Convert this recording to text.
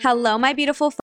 Hello, my beautiful